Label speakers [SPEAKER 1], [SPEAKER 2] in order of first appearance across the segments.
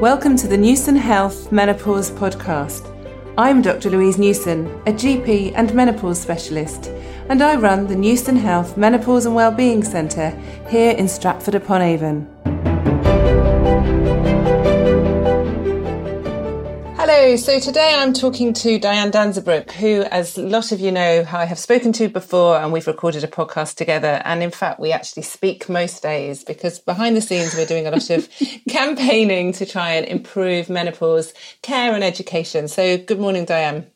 [SPEAKER 1] Welcome to the Newson Health Menopause Podcast. I'm Dr. Louise Newson, a GP and menopause specialist, and I run the Newson Health Menopause and Wellbeing Centre here in Stratford upon Avon. Hello, so today I'm talking to Diane Danzebrink, who, as a lot of you know, I have spoken to before and we've recorded a podcast together. And in fact, we actually speak most days because behind the scenes, we're doing a lot of campaigning to try and improve menopause care and education. So, good morning, Diane.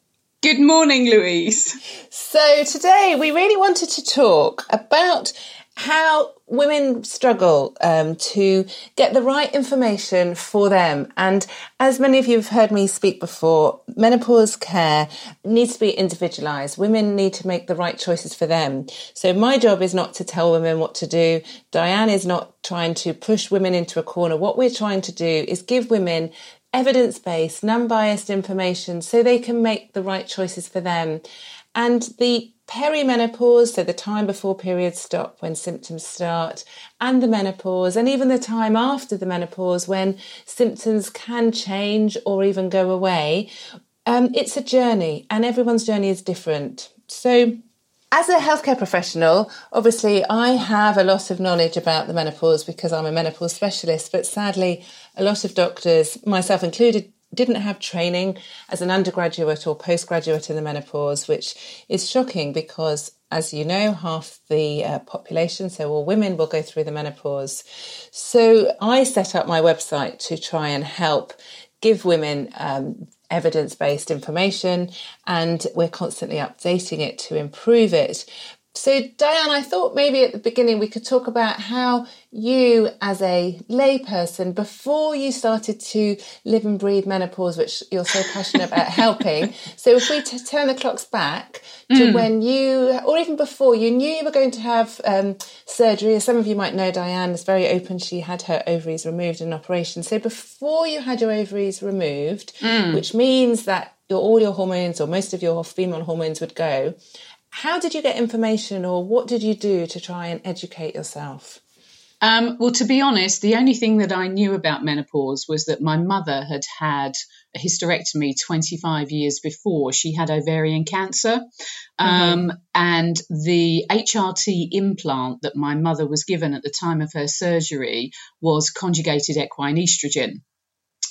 [SPEAKER 2] Good morning, Louise.
[SPEAKER 1] So, today we really wanted to talk about how women struggle um, to get the right information for them. And as many of you have heard me speak before, menopause care needs to be individualized. Women need to make the right choices for them. So my job is not to tell women what to do. Diane is not trying to push women into a corner. What we're trying to do is give women evidence based, non biased information so they can make the right choices for them. And the perimenopause, so the time before periods stop when symptoms start, and the menopause, and even the time after the menopause when symptoms can change or even go away. Um, it's a journey, and everyone's journey is different. So, as a healthcare professional, obviously, I have a lot of knowledge about the menopause because I'm a menopause specialist, but sadly, a lot of doctors, myself included, didn't have training as an undergraduate or postgraduate in the menopause, which is shocking because, as you know, half the uh, population, so all women, will go through the menopause. So I set up my website to try and help give women um, evidence based information, and we're constantly updating it to improve it. So, Diane, I thought maybe at the beginning we could talk about how you, as a layperson, before you started to live and breathe menopause, which you're so passionate about helping. So, if we t- turn the clocks back to mm. when you, or even before, you knew you were going to have um, surgery. As some of you might know, Diane is very open. She had her ovaries removed in operation. So, before you had your ovaries removed, mm. which means that your, all your hormones or most of your female hormones would go how did you get information or what did you do to try and educate yourself?
[SPEAKER 2] Um, well, to be honest, the only thing that I knew about menopause was that my mother had had a hysterectomy 25 years before. She had ovarian cancer. Mm-hmm. Um, and the HRT implant that my mother was given at the time of her surgery was conjugated equine estrogen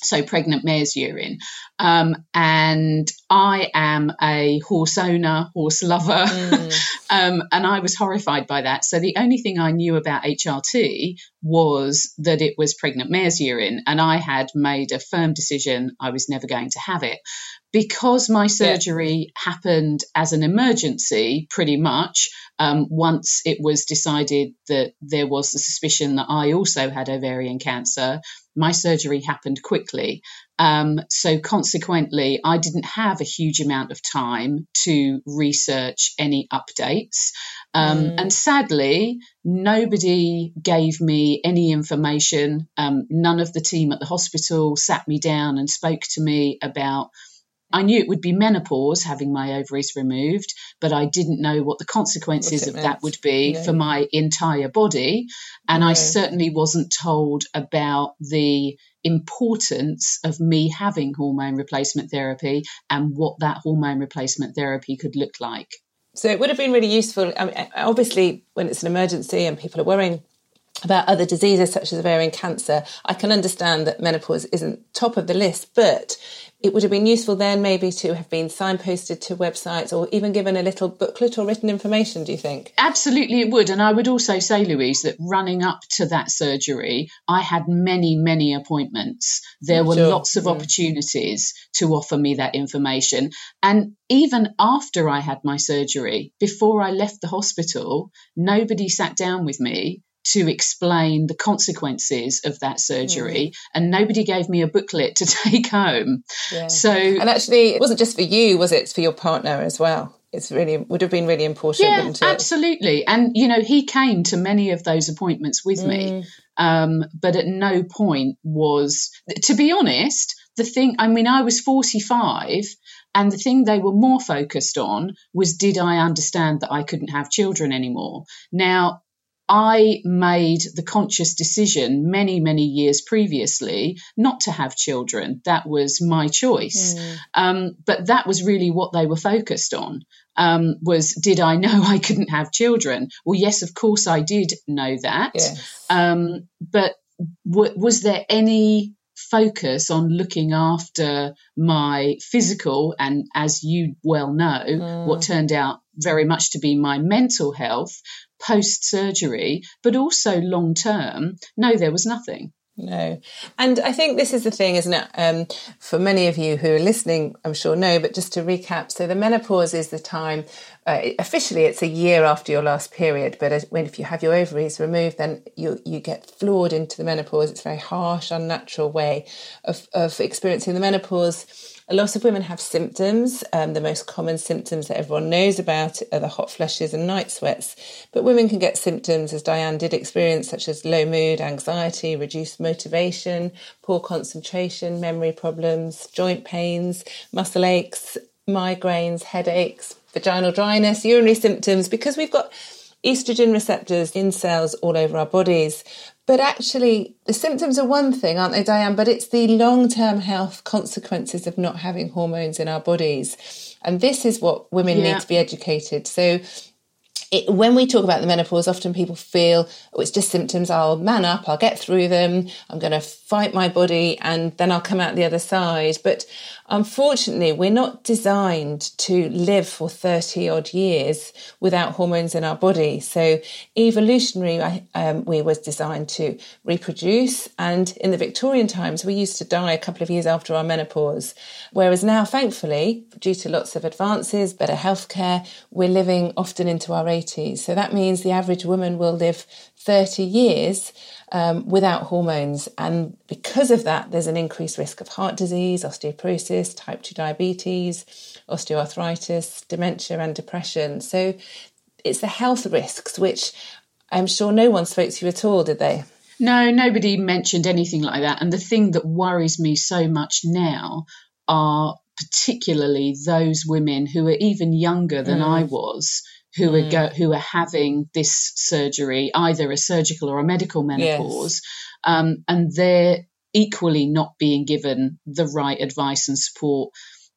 [SPEAKER 2] so pregnant mare's urine. Um, and I am a horse owner, horse lover, mm. um, and I was horrified by that. So the only thing I knew about HRT was that it was pregnant mare's urine, and I had made a firm decision I was never going to have it. Because my surgery yeah. happened as an emergency, pretty much, um, once it was decided that there was the suspicion that I also had ovarian cancer, my surgery happened quickly. Um, so, consequently, I didn't have a huge amount of time to research any updates. Um, mm. And sadly, nobody gave me any information. Um, none of the team at the hospital sat me down and spoke to me about I knew it would be menopause having my ovaries removed, but I didn't know what the consequences of meant. that would be for my entire body. And I certainly wasn't told about the importance of me having hormone replacement therapy and what that hormone replacement therapy could look like.
[SPEAKER 1] So it would have been really useful. I mean, obviously, when it's an emergency and people are worrying about other diseases such as ovarian cancer, I can understand that menopause isn't top of the list, but it would have been useful then maybe to have been signposted to websites or even given a little booklet or written information, do you think?
[SPEAKER 2] Absolutely, it would. And I would also say, Louise, that running up to that surgery, I had many, many appointments. There were sure. lots of opportunities to offer me that information. And even after I had my surgery, before I left the hospital, nobody sat down with me to explain the consequences of that surgery mm. and nobody gave me a booklet to take home yeah. so
[SPEAKER 1] and actually it wasn't just for you was it it's for your partner as well it's really would have been really important
[SPEAKER 2] yeah absolutely and you know he came to many of those appointments with mm. me um, but at no point was to be honest the thing i mean i was 45 and the thing they were more focused on was did I understand that I couldn't have children anymore? Now, I made the conscious decision many, many years previously not to have children. That was my choice. Mm. Um, but that was really what they were focused on. Um, was did I know I couldn't have children? Well, yes, of course I did know that.
[SPEAKER 1] Yes.
[SPEAKER 2] Um, but w- was there any focus on looking after my physical and, as you well know, mm. what turned out very much to be my mental health post surgery, but also long term, no, there was nothing.
[SPEAKER 1] No. And I think this is the thing, isn't it? Um, for many of you who are listening, I'm sure know, but just to recap. So the menopause is the time, uh, officially it's a year after your last period, but when, if you have your ovaries removed, then you, you get floored into the menopause. It's a very harsh, unnatural way of, of experiencing the menopause a lot of women have symptoms. Um, the most common symptoms that everyone knows about are the hot flushes and night sweats. But women can get symptoms, as Diane did experience, such as low mood, anxiety, reduced motivation, poor concentration, memory problems, joint pains, muscle aches, migraines, headaches, vaginal dryness, urinary symptoms, because we've got estrogen receptors in cells all over our bodies. But actually, the symptoms are one thing, aren't they, Diane? But it's the long term health consequences of not having hormones in our bodies. And this is what women yeah. need to be educated. So, it, when we talk about the menopause, often people feel, oh, it's just symptoms. I'll man up, I'll get through them, I'm going to fight my body, and then I'll come out the other side. But Unfortunately, we're not designed to live for 30 odd years without hormones in our body. So, evolutionary, um, we was designed to reproduce. And in the Victorian times, we used to die a couple of years after our menopause. Whereas now, thankfully, due to lots of advances, better healthcare, we're living often into our 80s. So that means the average woman will live 30 years um, without hormones. And because of that, there's an increased risk of heart disease, osteoporosis, type 2 diabetes, osteoarthritis, dementia, and depression. So it's the health risks, which I'm sure no one spoke to you at all, did they?
[SPEAKER 2] No, nobody mentioned anything like that. And the thing that worries me so much now are particularly those women who are even younger than mm. I was who mm. are go, who are having this surgery, either a surgical or a medical menopause, yes. um, and they're equally not being given the right advice and support.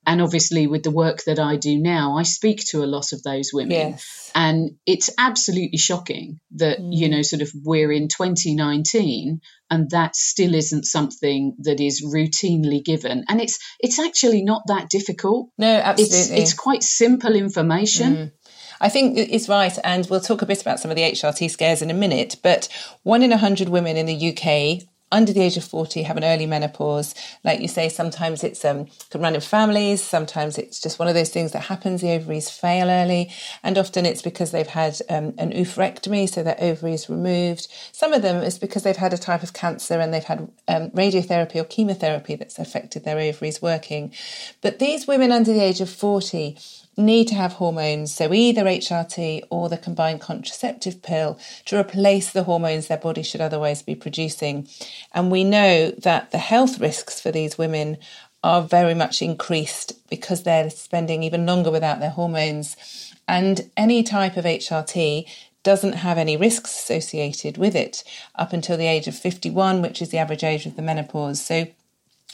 [SPEAKER 2] And obviously, with the work that I do now, I speak to a lot of those women.
[SPEAKER 1] Yes.
[SPEAKER 2] And it's absolutely shocking that, mm. you know, sort of we're in 2019 and that still isn't something that is routinely given. And it's it's actually not that difficult.
[SPEAKER 1] No, absolutely.
[SPEAKER 2] It's, it's quite simple information. Mm.
[SPEAKER 1] I think it's right, and we'll talk a bit about some of the HRT scares in a minute. But one in a hundred women in the UK under the age of 40 have an early menopause like you say sometimes it's um can run in families sometimes it's just one of those things that happens the ovaries fail early and often it's because they've had um, an oophorectomy so their ovaries removed some of them is because they've had a type of cancer and they've had um, radiotherapy or chemotherapy that's affected their ovaries working but these women under the age of 40 need to have hormones, so either HRT or the combined contraceptive pill, to replace the hormones their body should otherwise be producing. And we know that the health risks for these women are very much increased because they're spending even longer without their hormones. And any type of HRT doesn't have any risks associated with it up until the age of 51, which is the average age of the menopause. So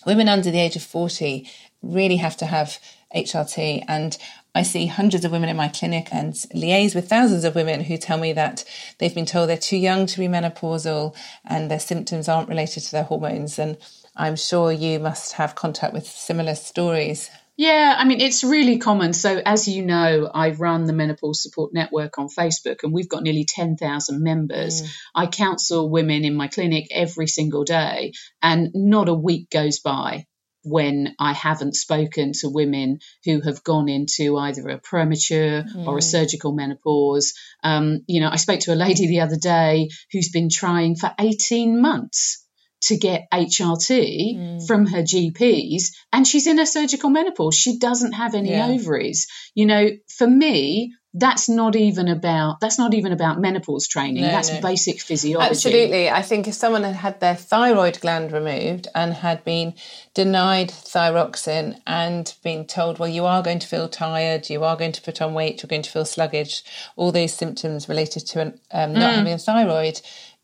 [SPEAKER 1] women under the age of 40 really have to have HRT. And I see hundreds of women in my clinic and liaise with thousands of women who tell me that they've been told they're too young to be menopausal and their symptoms aren't related to their hormones. And I'm sure you must have contact with similar stories.
[SPEAKER 2] Yeah, I mean, it's really common. So, as you know, I run the Menopause Support Network on Facebook, and we've got nearly 10,000 members. Mm. I counsel women in my clinic every single day, and not a week goes by when I haven't spoken to women who have gone into either a premature mm. or a mm. surgical menopause. Um, you know, I spoke to a lady the other day who's been trying for 18 months to get HRT mm. from her GPs and she's in a surgical menopause. She doesn't have any yeah. ovaries. You know, for me, that's not even about that's not even about menopause training.
[SPEAKER 1] No,
[SPEAKER 2] that's
[SPEAKER 1] no.
[SPEAKER 2] basic physiology.
[SPEAKER 1] Absolutely. I think if someone had had their thyroid gland removed and had been denied thyroxin and been told, well, you are going to feel tired, you are going to put on weight, you're going to feel sluggish, all those symptoms related to an, um, not having a thyroid,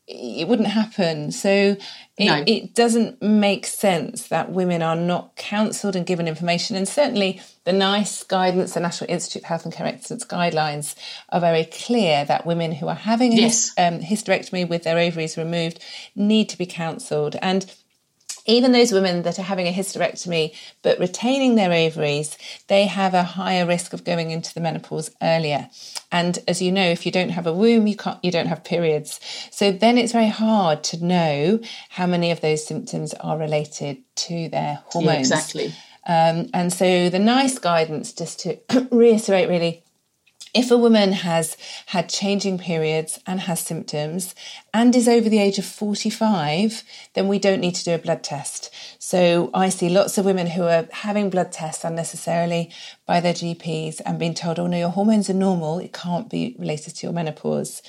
[SPEAKER 1] it wouldn't happen. So it,
[SPEAKER 2] No.
[SPEAKER 1] it doesn't make sense that women are not counselled and given information. And certainly the NICE guidance, the National Institute of Health and Care Excellence guidelines, are very clear that women who are having a
[SPEAKER 2] Yes.
[SPEAKER 1] hys- um, hysterectomy with their ovaries removed need to be counselled. And even those women that are having a hysterectomy but retaining their ovaries, they have a higher risk of going into the menopause earlier. And as you know, if you don't have a womb, you can't, you don't have periods. So then it's very hard to know how many of those symptoms are related to their
[SPEAKER 2] Yeah,
[SPEAKER 1] hormones.
[SPEAKER 2] exactly.
[SPEAKER 1] Um, and so the NICE guidance, just to reiterate really, if a woman has had changing periods and has symptoms and is over the age of 45, then we don't need to do a blood test. So I see lots of women who are having blood tests unnecessarily by their GPs and being told, oh no, your hormones are normal, it can't be related to your menopause.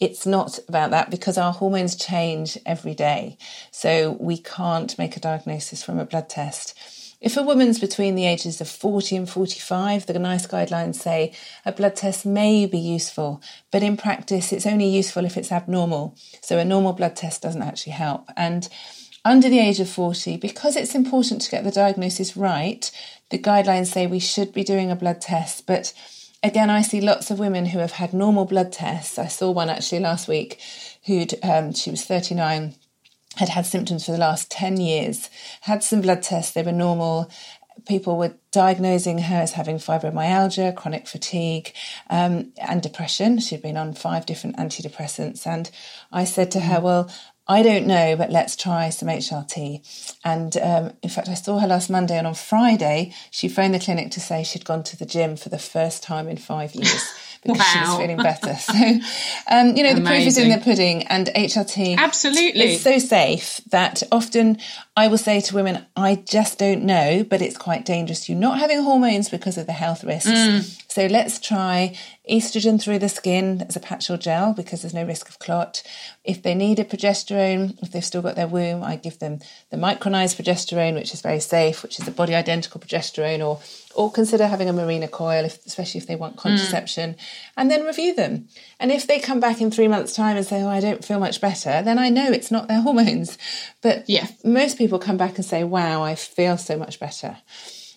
[SPEAKER 1] It's not about that because our hormones change every day. So we can't make a diagnosis from a blood test. If a woman's between the ages of 40 and 45, the NICE guidelines say a blood test may be useful, but in practice, it's only useful if it's abnormal. So a normal blood test doesn't actually help. And under the age of 40, because it's important to get the diagnosis right, the guidelines say we should be doing a blood test. But again, I see lots of women who have had normal blood tests. I saw one actually last week who'd, um, she was 39 had had symptoms for the last 10 years, had some blood tests, they were normal. People were diagnosing her as having fibromyalgia, chronic fatigue, um, and depression. She'd been on five different antidepressants. And I said to her, Well, I don't know, but let's try some HRT. And um, in fact, I saw her last Monday, and on Friday, she phoned the clinic to say she'd gone to the gym for the first time in five years because she was feeling better. So, um, you know, the proof is in the pudding, and HRT
[SPEAKER 2] Absolutely.
[SPEAKER 1] it's so safe that often I will say to women, I just don't know, but it's quite dangerous. You're not having hormones because of the health risks. So let's try estrogen through the skin as a patch or gel because there's no risk of clot. If they need a progesterone, if they've still got their womb, I give them the micronized progesterone, which is very safe, which is a body identical progesterone, or or consider having a Mirena coil, if, especially if they want contraception, and then review them. And if they come back in three months' time and say, "Oh, I don't feel much better," then I know it's not their hormones. But
[SPEAKER 2] Yeah.
[SPEAKER 1] most people come back and say, "Wow, I feel so much better."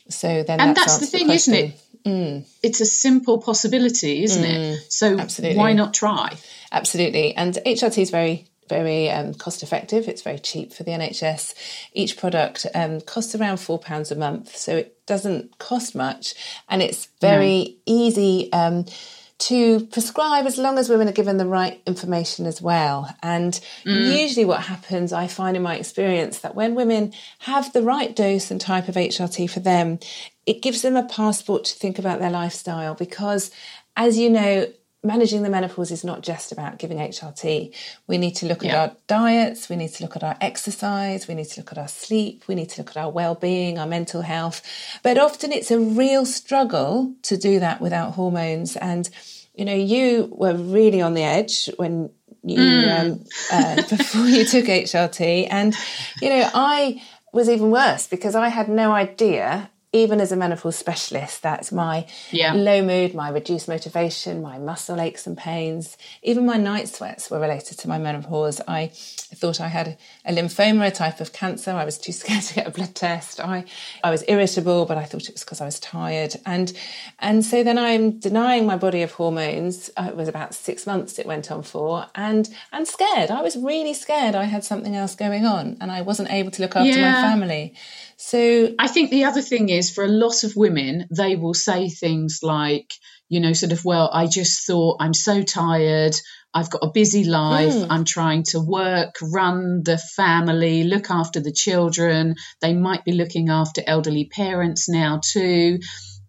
[SPEAKER 1] So then,
[SPEAKER 2] and
[SPEAKER 1] that's,
[SPEAKER 2] that's the thing, isn't
[SPEAKER 1] question.
[SPEAKER 2] it? It's a simple possibility, isn't it? So
[SPEAKER 1] Mm. absolutely.
[SPEAKER 2] why not try?
[SPEAKER 1] Absolutely. And HRT is very, very um, cost effective. It's very cheap for the NHS. Each product um, costs around £4 a month. So it doesn't cost much. And it's very easy. Um, to prescribe as long as women are given the right information as well. And mm. usually, what happens, I find in my experience, that when women have the right dose and type of HRT for them, it gives them a passport to think about their lifestyle because, as you know, managing the menopause is not just about giving HRT. We need to look at our diets, we need to look at our exercise, we need to look at our sleep, we need to look at our well-being, our mental health. But often it's a real struggle to do that without hormones. And you know, you were really on the edge when you um, uh, before you took HRT, and you know, I was even worse because I had no idea. Even as a menopause specialist, that my
[SPEAKER 2] Yeah.
[SPEAKER 1] low mood, my reduced motivation, my muscle aches and pains, even my night sweats were related to my menopause. I thought I had a lymphoma, a type of cancer. I was too scared to get a blood test. I, I was irritable, but I thought it was because I was tired. And, and so then I'm denying my body of hormones. Uh, it was about six months it went on for and, and scared. I was really scared. I had something else going on and I wasn't able to look after my family. So
[SPEAKER 2] I think the other thing is for a lot of women, they will say things like, you know, sort of, well, I just thought I'm so tired. I've got a busy life.
[SPEAKER 1] Mm.
[SPEAKER 2] I'm trying to work, run the family, look after the children. They might be looking after elderly parents now too.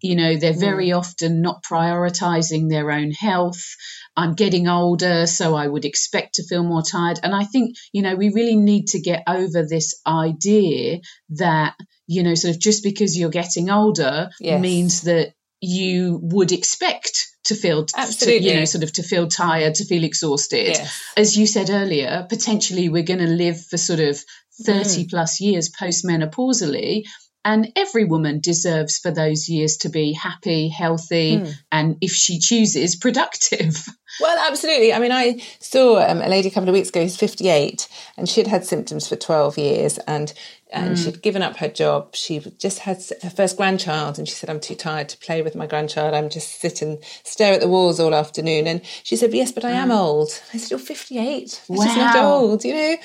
[SPEAKER 2] You know, they're very mm. often not prioritizing their own health. I'm getting older, so I would expect to feel more tired. And I think, you know, we really need to get over this idea that, you know, sort of just because you're getting older
[SPEAKER 1] Yes.
[SPEAKER 2] means that you would expect to feel
[SPEAKER 1] Absolutely.
[SPEAKER 2] To, you know sort of to feel tired to feel exhausted
[SPEAKER 1] Yes.
[SPEAKER 2] as you said earlier potentially we're going to live for sort of mm. 30 plus years postmenopausally and every woman deserves for those years to be happy healthy and if she chooses productive
[SPEAKER 1] Well, absolutely. I mean, I saw um, a lady a couple of weeks ago who's 58 and she'd had symptoms for 12 years and and mm. she'd given up her job. She just had her first grandchild and she said, I'm too tired to play with my grandchild. I'm just sit and stare at the walls all afternoon. And she said, yes, but I am mm. old. I said, you're 58. It's just not old, you know?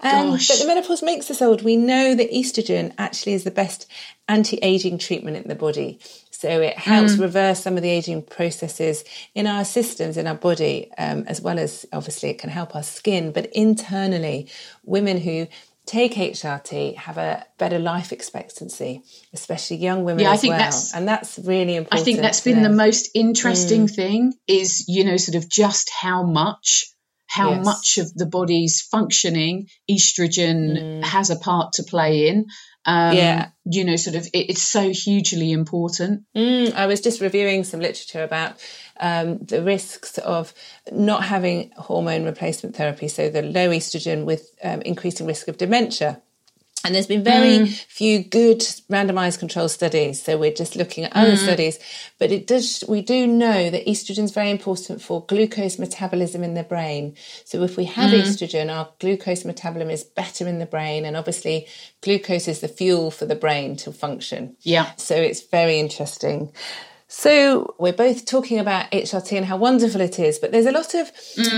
[SPEAKER 1] And, but the menopause makes us old. We know that estrogen actually is the best anti-aging treatment in the body. So it helps mm. reverse some of the aging processes in our systems, in our body, um, as well as obviously it can help our skin. But internally, women who take HRT have a better life expectancy, especially young women
[SPEAKER 2] Yeah, I
[SPEAKER 1] as
[SPEAKER 2] think
[SPEAKER 1] well.
[SPEAKER 2] that's-
[SPEAKER 1] and that's really important.
[SPEAKER 2] I think that's been the most interesting thing is, you know, sort of just how much how
[SPEAKER 1] Yes.
[SPEAKER 2] much of the body's functioning estrogen has a part to play in. Um,
[SPEAKER 1] Yeah.
[SPEAKER 2] You know, sort of, it, it's so hugely important.
[SPEAKER 1] Mm, I was just reviewing some literature about um, the risks of not having hormone replacement therapy, so the low estrogen with um, increasing risk of dementia. And there's been very few good randomized control studies. So we're just looking at other studies, but it does, we do know that estrogen is very important for glucose metabolism in the brain. So if we have estrogen, our glucose metabolism is better in the brain. And obviously glucose is the fuel for the brain to function.
[SPEAKER 2] Yeah.
[SPEAKER 1] So it's very interesting. So we're both talking about HRT and how wonderful it is, but there's a lot of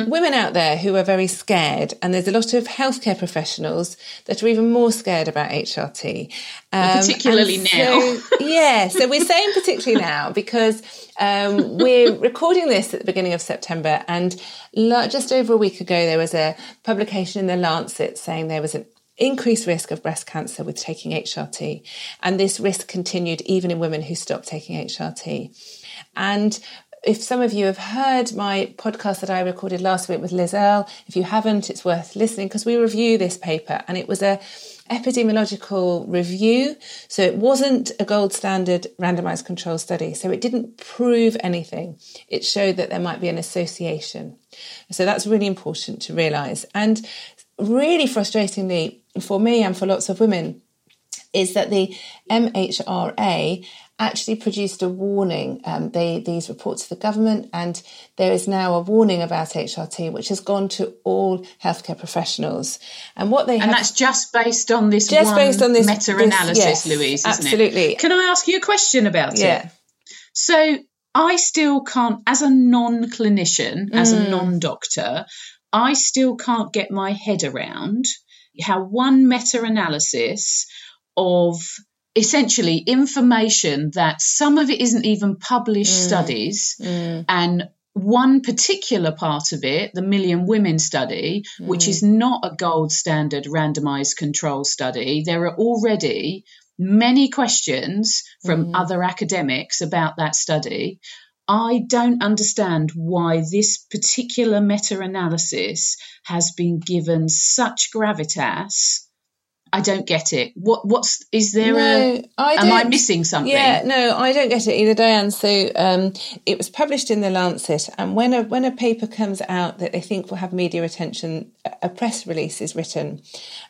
[SPEAKER 1] women out there who are very scared, and there's a lot of healthcare professionals that are even more scared about HRT. Um,
[SPEAKER 2] particularly now.
[SPEAKER 1] So, yeah, so we're saying particularly now because um, we're recording this at the beginning of September, and just over a week ago there was a publication in the Lancet saying there was an increased risk of breast cancer with taking HRT. And this risk continued even in women who stopped taking HRT. And if some of you have heard my podcast that I recorded last week with Liz Earle, if you haven't, it's worth listening because we review this paper and it was a epidemiological review. So it wasn't a gold standard randomized control study. So it didn't prove anything. It showed that there might be an association. So that's really important to realize. And really frustratingly for me and for lots of women is that the MHRA actually produced a warning. Um, they these reports to the government, and there is now a warning about HRT, which has gone to all healthcare professionals. And what they
[SPEAKER 2] And
[SPEAKER 1] have
[SPEAKER 2] that's just based on this
[SPEAKER 1] Just based on this-
[SPEAKER 2] meta-analysis,
[SPEAKER 1] yes,
[SPEAKER 2] Louise, isn't
[SPEAKER 1] absolutely.
[SPEAKER 2] it? Can I ask you a question about
[SPEAKER 1] yeah.
[SPEAKER 2] it? So I still can't, as a non clinician, as
[SPEAKER 1] Mm.
[SPEAKER 2] a non doctor, I still can't get my head around how one meta analysis of essentially information that some of it isn't even published
[SPEAKER 1] Mm.
[SPEAKER 2] studies mm. and one particular part of it, the Million Women study, which is mm. not a gold standard randomized control study, there are already many questions from mm. other academics about that study. I don't understand why this particular meta analysis has been given such gravitas. I don't get it. What what's is there
[SPEAKER 1] No,
[SPEAKER 2] a
[SPEAKER 1] I
[SPEAKER 2] am I missing something?
[SPEAKER 1] Yeah, no, I don't get it either, Diane. So um, it was published in the Lancet, and when a when a paper comes out that they think will have media attention, a- press release is written,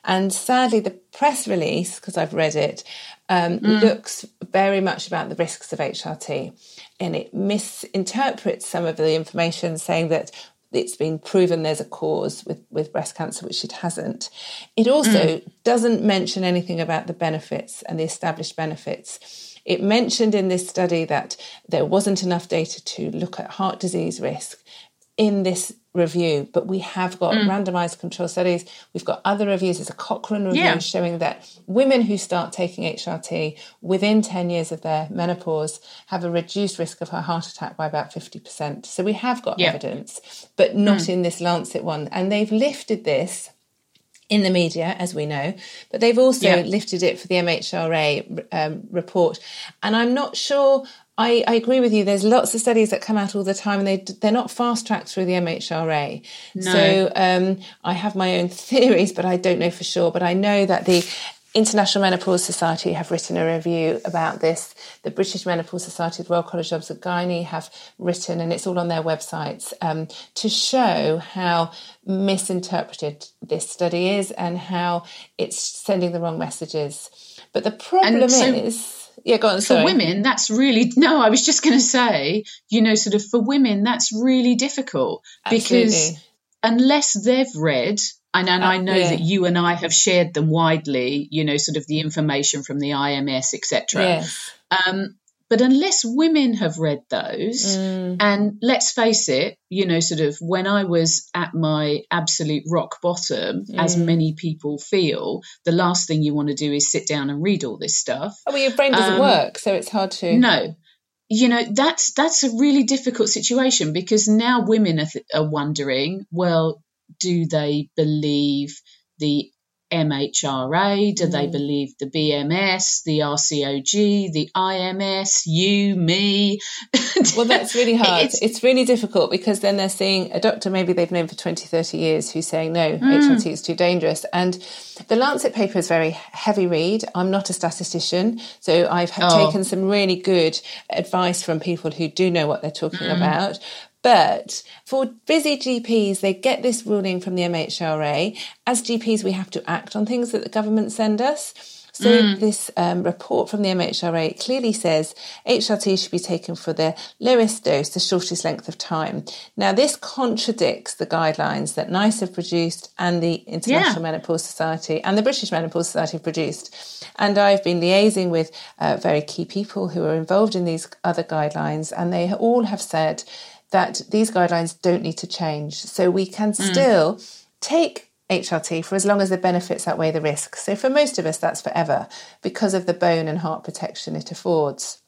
[SPEAKER 1] and sadly, the press release, because I've read it, um, looks very much about the risks of HRT, and it misinterprets some of the information, saying that it's been proven there's a cause with, with breast cancer, which it hasn't. It mm. also doesn't mention anything about the benefits and the established benefits. It mentioned in this study that there wasn't enough data to look at heart disease risk in this review, but we have got randomized control studies. We've got other reviews. There's a Cochrane review
[SPEAKER 2] Yeah.
[SPEAKER 1] showing that women who start taking HRT within 10 years of their menopause have a reduced risk of a heart attack by about 50%. So we have got
[SPEAKER 2] Yeah.
[SPEAKER 1] evidence, but not in this Lancet one. And they've lifted this in the media, as we know, but they've also
[SPEAKER 2] Yeah.
[SPEAKER 1] lifted it for the MHRA um, report. And I'm not sure. I, I agree with you. There's lots of studies that come out all the time, and they they're not fast tracked through the MHRA. So um, I have my own theories, but I don't know for sure. But I know that the International Menopause Society have written a review about this. The British Menopause Society, the Royal College of Gynae have written, and it's all on their websites, um, to show how misinterpreted this study is and how it's sending the wrong messages. But the problem so, is, yeah, go on.
[SPEAKER 2] Sorry. For women, that's really no. I was just going to say, you know, sort of for women, that's really difficult Absolutely. because unless they've read and, and uh, I know yeah. that you and I have shared them widely, you know, sort of the information from the IMS, etc. Yes. Um, but unless women have read those, mm. and let's face it, you know, sort of when I was at my absolute rock bottom, mm. as many people feel, the last thing you want to do is sit down and read all this stuff.
[SPEAKER 1] Oh, well, your brain doesn't um, work, so it's hard to.
[SPEAKER 2] No, you know that's that's a really difficult situation because now women are, th- are wondering well do they believe the MHRA? Do mm. they believe the BMS, the RCOG, the IMS, you, me?
[SPEAKER 1] well, that's really hard. It's, it's, really difficult because then they're seeing a doctor maybe they've known for 20, 30 years who's saying, no, mm. HRT is too dangerous. And the Lancet paper is very heavy read. I'm not a statistician, so I've oh. taken some really good advice from people who do know what they're talking mm. about. But for busy GPs, they get this ruling from the MHRA. As GPs, we have to act on things that the government send us. So mm. this um, report from the MHRA clearly says HRT should be taken for the lowest dose, the shortest length of time. Now this contradicts the guidelines that NICE have produced and the International yeah. Menopause Society and the British Menopause Society have produced. And I've been liaising with uh, very key people who are involved in these other guidelines, and they all have said that these guidelines don't need to change. So we can mm. still take HRT for as long as the benefits outweigh the risks. So for most of us, that's forever because of the bone and heart protection it affords.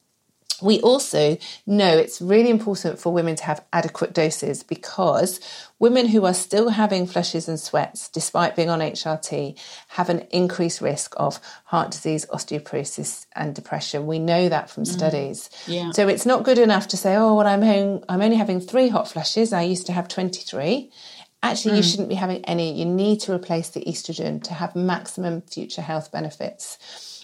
[SPEAKER 1] We also know it's really important for women to have adequate doses because women who are still having flushes and sweats despite being on HRT have an increased risk of heart disease, osteoporosis, and depression. We know that from mm. studies. Yeah. So it's not good enough to say, oh, well, I'm, home, I'm only having three hot flushes. I used to have 23. Actually, mm. you shouldn't be having any. You need to replace the estrogen to have maximum future health benefits.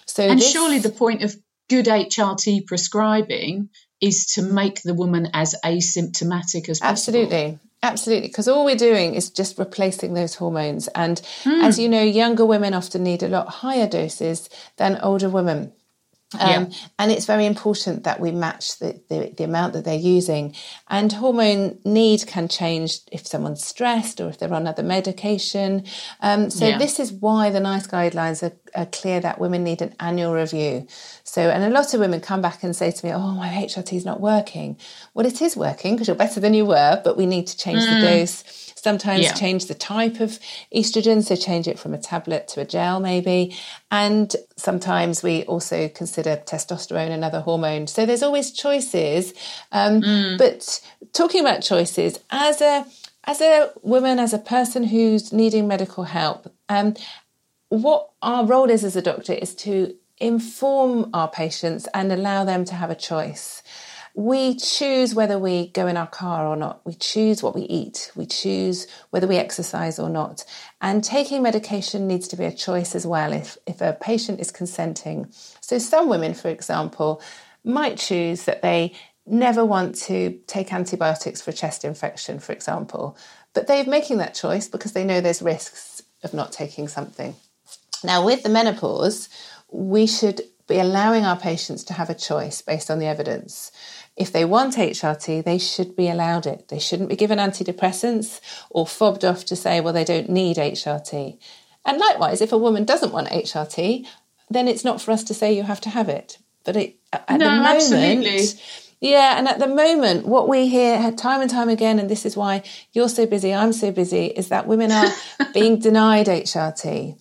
[SPEAKER 2] So and this, surely the point of good HRT prescribing is to make the woman as asymptomatic as possible.
[SPEAKER 1] Absolutely. Absolutely, because all we're doing is just replacing those hormones. And mm. as you know, younger women often need a lot higher doses than older women. Um, yeah. And it's very important that we match the, the, the, amount that they're using. And hormone need can change if someone's stressed or if they're on other medication. Um, so, yeah. this is why the NICE guidelines are, are, clear that women need an annual review. So, and a lot of women come back and say to me, Oh, my HRT is not working. Well, it is working because you're better than you were, but we need to change mm. the dose Sometimes yeah. change the type of estrogen, so change it from a tablet to a gel, maybe. And sometimes we also consider testosterone another hormone. So there's always choices. Um, mm. But talking about choices, as a as a woman, as a person who's needing medical help, um, what our role is as a doctor is to inform our patients and allow them to have a choice. We choose whether we go in our car or not. We choose what we eat. We choose whether we exercise or not. And taking medication needs to be a choice as well if, if a patient is consenting. So, some women, for example, might choose that they never want to take antibiotics for a chest infection, for example, but they're making that choice because they know there's risks of not taking something. Now, with the menopause, we should be allowing our patients to have a choice based on the evidence. If they want HRT, they should be allowed it. They shouldn't be given antidepressants or fobbed off to say, well, they don't need HRT. And likewise, if a woman doesn't want HRT, then it's not for us to say you have to have it. But it, at no, the moment, absolutely. Yeah, and at the moment, what we hear time and time again, and this is why you're so busy, I'm so busy, is that women are being denied HRT.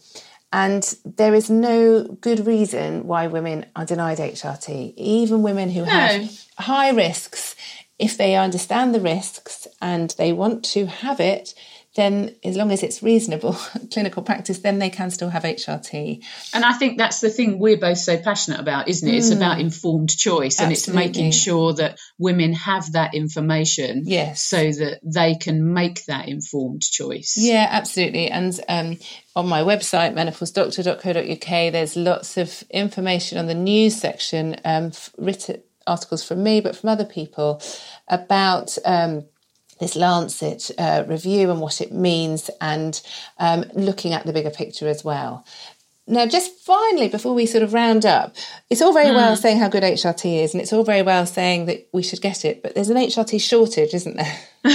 [SPEAKER 1] And there is no good reason why women are denied HRT. Even women who no. have high risks if they understand the risks and they want to have it, then as long as it's reasonable clinical practice, then they can still have HRT.
[SPEAKER 2] And I think that's the thing we're both so passionate about, isn't it? It's mm. about informed choice and it's making sure that women have that information
[SPEAKER 1] yes.
[SPEAKER 2] so that they can make that informed choice.
[SPEAKER 1] Yeah, absolutely. And um, on my website, menopausedoctor.co.uk, there's lots of information on the news section, um, written articles from me, but from other people about um, this Lancet uh, review and what it means, and um, looking at the bigger picture as well. Now, just finally, before we sort of round up, it's all very mm. well saying how good HRT is, and it's all very well saying that we should get it, but there's an HRT shortage, isn't there?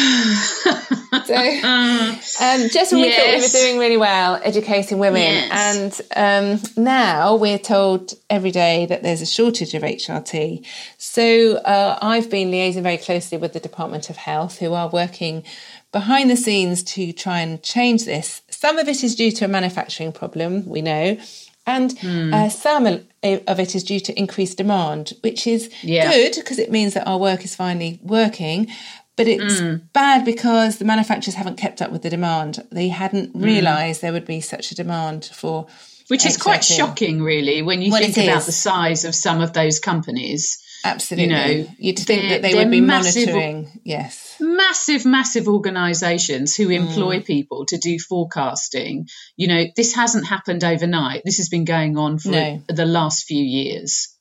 [SPEAKER 1] so, um, just when yes. we thought we were doing really well educating women, yes. and um, now we're told every day that there's a shortage of HRT. So, uh, I've been liaising very closely with the Department of Health, who are working behind the scenes to try and change this. Some of it is due to a manufacturing problem, we know, and mm. uh, some of it is due to increased demand, which is yeah. good because it means that our work is finally working. But it's mm. bad because the manufacturers haven't kept up with the demand. They hadn't hmm. realised mm. there would be such a demand for.
[SPEAKER 2] Which is quite shocking, really, when you well, think about the size of some of those companies.
[SPEAKER 1] Absolutely. You know, you'd think that they would be massive, monitoring. Yes.
[SPEAKER 2] Massive, massive organisations who employ mm. people to do forecasting. You know, this hasn't happened overnight. This has been going on for no. the last few years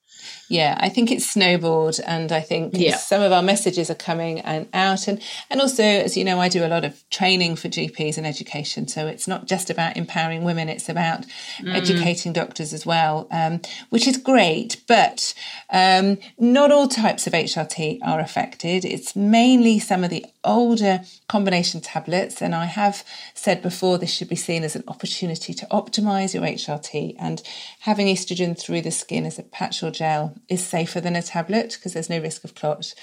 [SPEAKER 1] yeah, I think it's snowballed, and I think yeah. some of our messages are coming and out, and and also, as you know, I do a lot of training for GPs and education, so it's not just about empowering women; it's about mm. educating doctors as well, um, which is great. But um, not all types of HRT are affected. It's mainly some of the older combination tablets, and I have said before this should be seen as an opportunity to optimize your HRT, and having estrogen through the skin as a patch or gel is safer than a tablet because there's no risk of clot.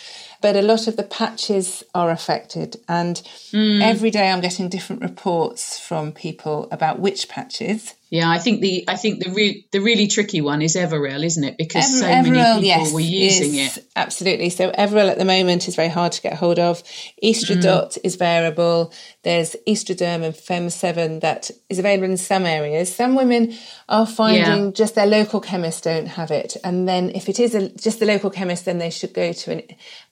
[SPEAKER 1] But a lot of the patches are affected, and mm. every day I'm getting different reports from people about which patches.
[SPEAKER 2] Yeah, I think the I think the re- the really tricky one is Evorel, isn't it? Because Ever- so many people yes, were using
[SPEAKER 1] is,
[SPEAKER 2] it.
[SPEAKER 1] Absolutely. So Evorel at the moment is very hard to get hold of. Estradot mm. is variable. There's Estraderm and FemSeven that is available in some areas. Some women are finding yeah. just their local chemist don't have it, and then if it is a, just the local chemist, then they should go to an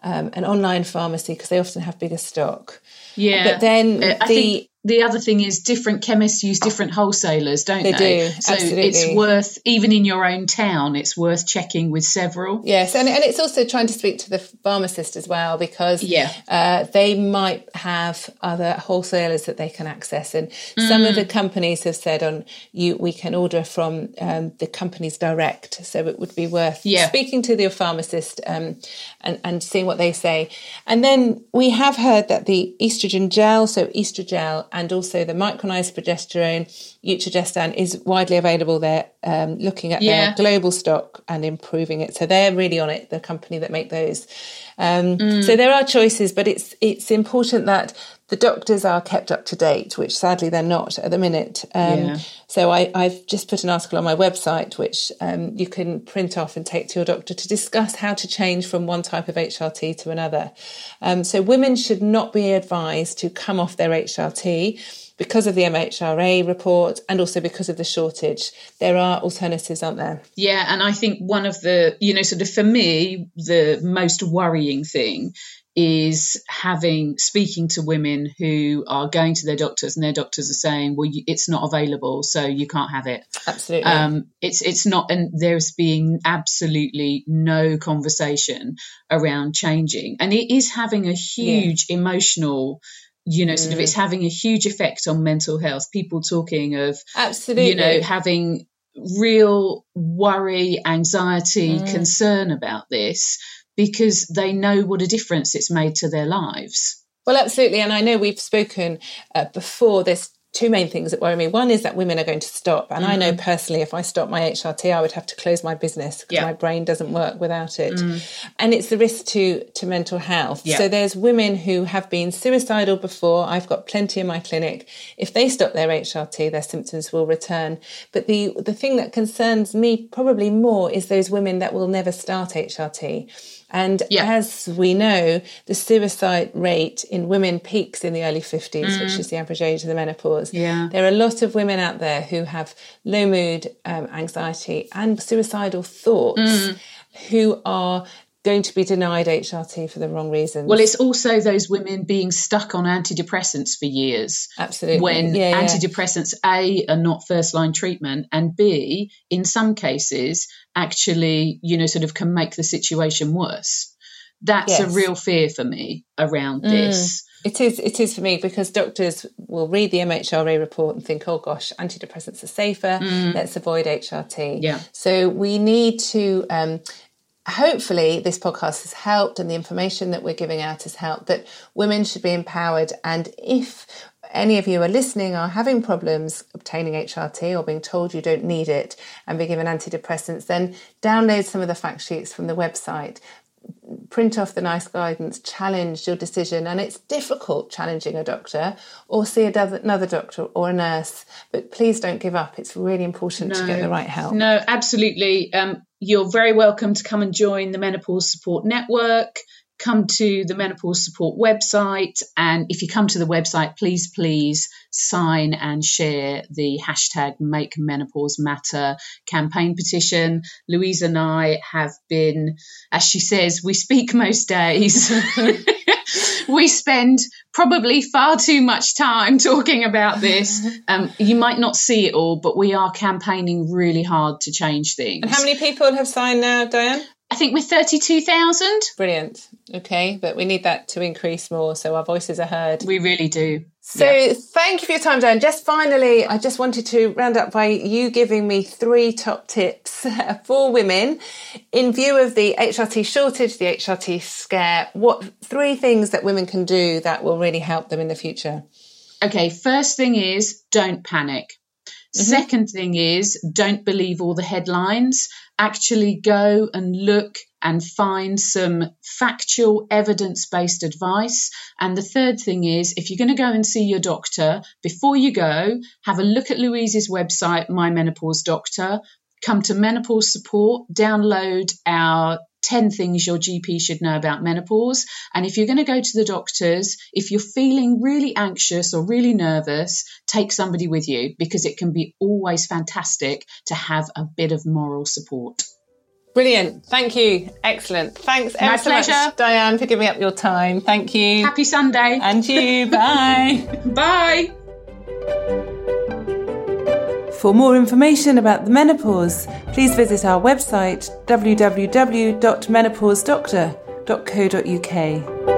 [SPEAKER 1] um, an online pharmacy because they often have bigger stock.
[SPEAKER 2] Yeah,
[SPEAKER 1] but then uh, the
[SPEAKER 2] the other thing is different chemists use different wholesalers, don't they?
[SPEAKER 1] They do.
[SPEAKER 2] So
[SPEAKER 1] absolutely.
[SPEAKER 2] it's worth even in your own town, it's worth checking with several.
[SPEAKER 1] Yes, and and it's also trying to speak to the pharmacist as well because
[SPEAKER 2] yeah,
[SPEAKER 1] uh, they might have other wholesalers that they can access, and mm. some of the mm. companies have said on you we can order from um, the companies direct, so it would be worth
[SPEAKER 2] yeah.
[SPEAKER 1] speaking to the pharmacist um, and and seeing what they say, and then we have heard that the estrogen gel, so Oestrogel and also the micronized progesterone, Utrogestan, is widely available. They're um, looking at yeah. their global stock and improving it. So they're really on it, the company that make those. Um, mm. So there are choices, but it's it's important that the doctors are kept up to date, which sadly they're not at the minute. Um, yeah. So I, have just put an article on my website, which um, you can print off and take to your doctor to discuss how to change from one type of HRT to another. Um, so women should not be advised to come off their HRT because of the MHRA report and also because of the shortage. There are alternatives, aren't there?
[SPEAKER 2] Yeah, and I think one of the, you know, sort of for me, the most worrying thing is having speaking to women who are going to their doctors and their doctors are saying well you, it's not available so you can't have it
[SPEAKER 1] absolutely um,
[SPEAKER 2] it's it's not and there's being absolutely no conversation around changing and it is having a huge yeah. emotional you know, sort of it's mm. having a huge effect on mental health. People talking of,
[SPEAKER 1] absolutely,
[SPEAKER 2] you know, having real worry, anxiety, mm. concern about this because they know what a difference it's made to their lives.
[SPEAKER 1] Well, absolutely. And I know we've spoken uh, before this two main things that worry me. One is that women are going to stop. And mm-hmm. I know mm-hmm. personally, if I stop my HRT, I would have to close my business because yeah. my brain doesn't work without it. Mm. And it's the risk to, to mental health. Yeah. So there's women who have been suicidal before. I've got plenty in my clinic. If they stop their HRT, their symptoms will return. But the, the thing that concerns me probably more is those women that will never start HRT And
[SPEAKER 2] Yeah.
[SPEAKER 1] as we know, the suicide rate in women peaks in the early 50s, which is the average age of the menopause.
[SPEAKER 2] Mm. Yeah.
[SPEAKER 1] There are a lot of women out there who have low mood, um, anxiety, and suicidal thoughts
[SPEAKER 2] Mm.
[SPEAKER 1] who are going to be denied HRT for the wrong reasons.
[SPEAKER 2] Well, it's also those women being stuck on antidepressants for years.
[SPEAKER 1] Absolutely.
[SPEAKER 2] When
[SPEAKER 1] Yeah, yeah.
[SPEAKER 2] antidepressants, A, are not first line treatment, and B, in some cases, actually, you know, sort of can make the situation worse. That's a real fear for me around this.
[SPEAKER 1] It is. It is for me because doctors will read the MHRA report and think, "Oh gosh, antidepressants are safer. Let's avoid HRT."
[SPEAKER 2] Mm. Yeah.
[SPEAKER 1] So we need to. Um, hopefully, this podcast has helped, and the information that we're giving out has helped. That women should be empowered, and if any of you are listening are having problems obtaining HRT or being told you don't need it and be given antidepressants, then download some of the fact sheets from the website print off the NICE guidance, challenge your decision. And it's difficult challenging a doctor or see another another doctor or a nurse. But please don't give up. It's really important to get the right help.
[SPEAKER 2] No, absolutely. Um, you're very welcome to come and join the Menopause Support Network. Come to the Menopause Support website. And if you come to the website, please, please sign and share the hashtag Make Menopause Matter campaign petition. Louise and I have been, as she says, we speak most days. we spend probably far too much time talking about this. Um, you might not see it all, but we are campaigning really hard to change things.
[SPEAKER 1] And how many people have signed now, Diane?
[SPEAKER 2] I think we're 32,000.
[SPEAKER 1] Brilliant. Okay, but we need that to increase more so our voices are heard.
[SPEAKER 2] We really do.
[SPEAKER 1] So thank you for your time, Dan. Just finally, I just wanted to round up by you giving me three top tips for women in view of the HRT shortage, the HRT scare. What three things that women can do that will really help them in the future?
[SPEAKER 2] Okay, first thing is don't panic. Mm-hmm. Second thing is don't believe all the headlines. Actually go and look and find some factual evidence based advice. And the third thing is if you're going to go and see your doctor, before you go, have a look at Louise's website, My Menopause Doctor. Come to Menopause Support, download our 10 things your GP should know about menopause. And if you're going to go to the doctors, if you're feeling really anxious or really nervous, take somebody with you because it can be always fantastic to have a bit of moral support.
[SPEAKER 1] Brilliant. Thank you. Excellent. Thanks ever so much,
[SPEAKER 2] pleasure.
[SPEAKER 1] Diane, for giving up your time. Thank you.
[SPEAKER 2] Happy Sunday.
[SPEAKER 1] and you. Bye.
[SPEAKER 2] Bye.
[SPEAKER 1] For more information about the menopause, please visit our website www.menopausedoctor.co.uk.